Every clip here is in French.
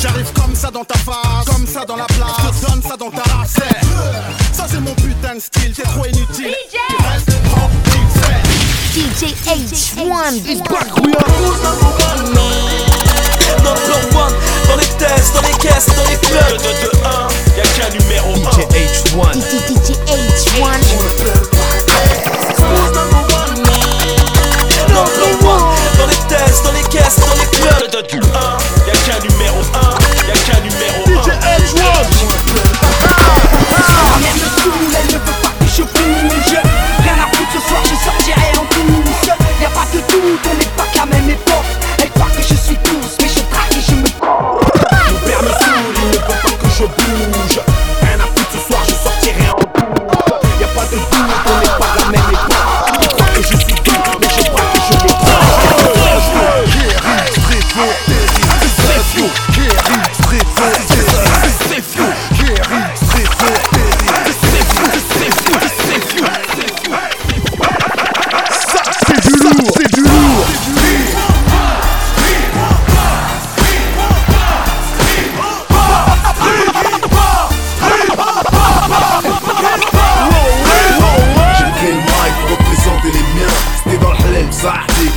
J'arrive comme ça dans ta face, comme ça dans la place, je donne ça dans ta race. Ça c'est mon putain de style, t'es trop inutile. 1 Cas numéro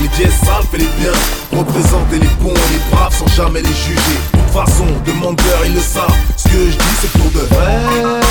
négligés, sales, fait les bien. Représenter les bons et les braves sans jamais les juger. De toute façon, demandeurs, ils le savent. Ce que je dis, c'est pour de vrai.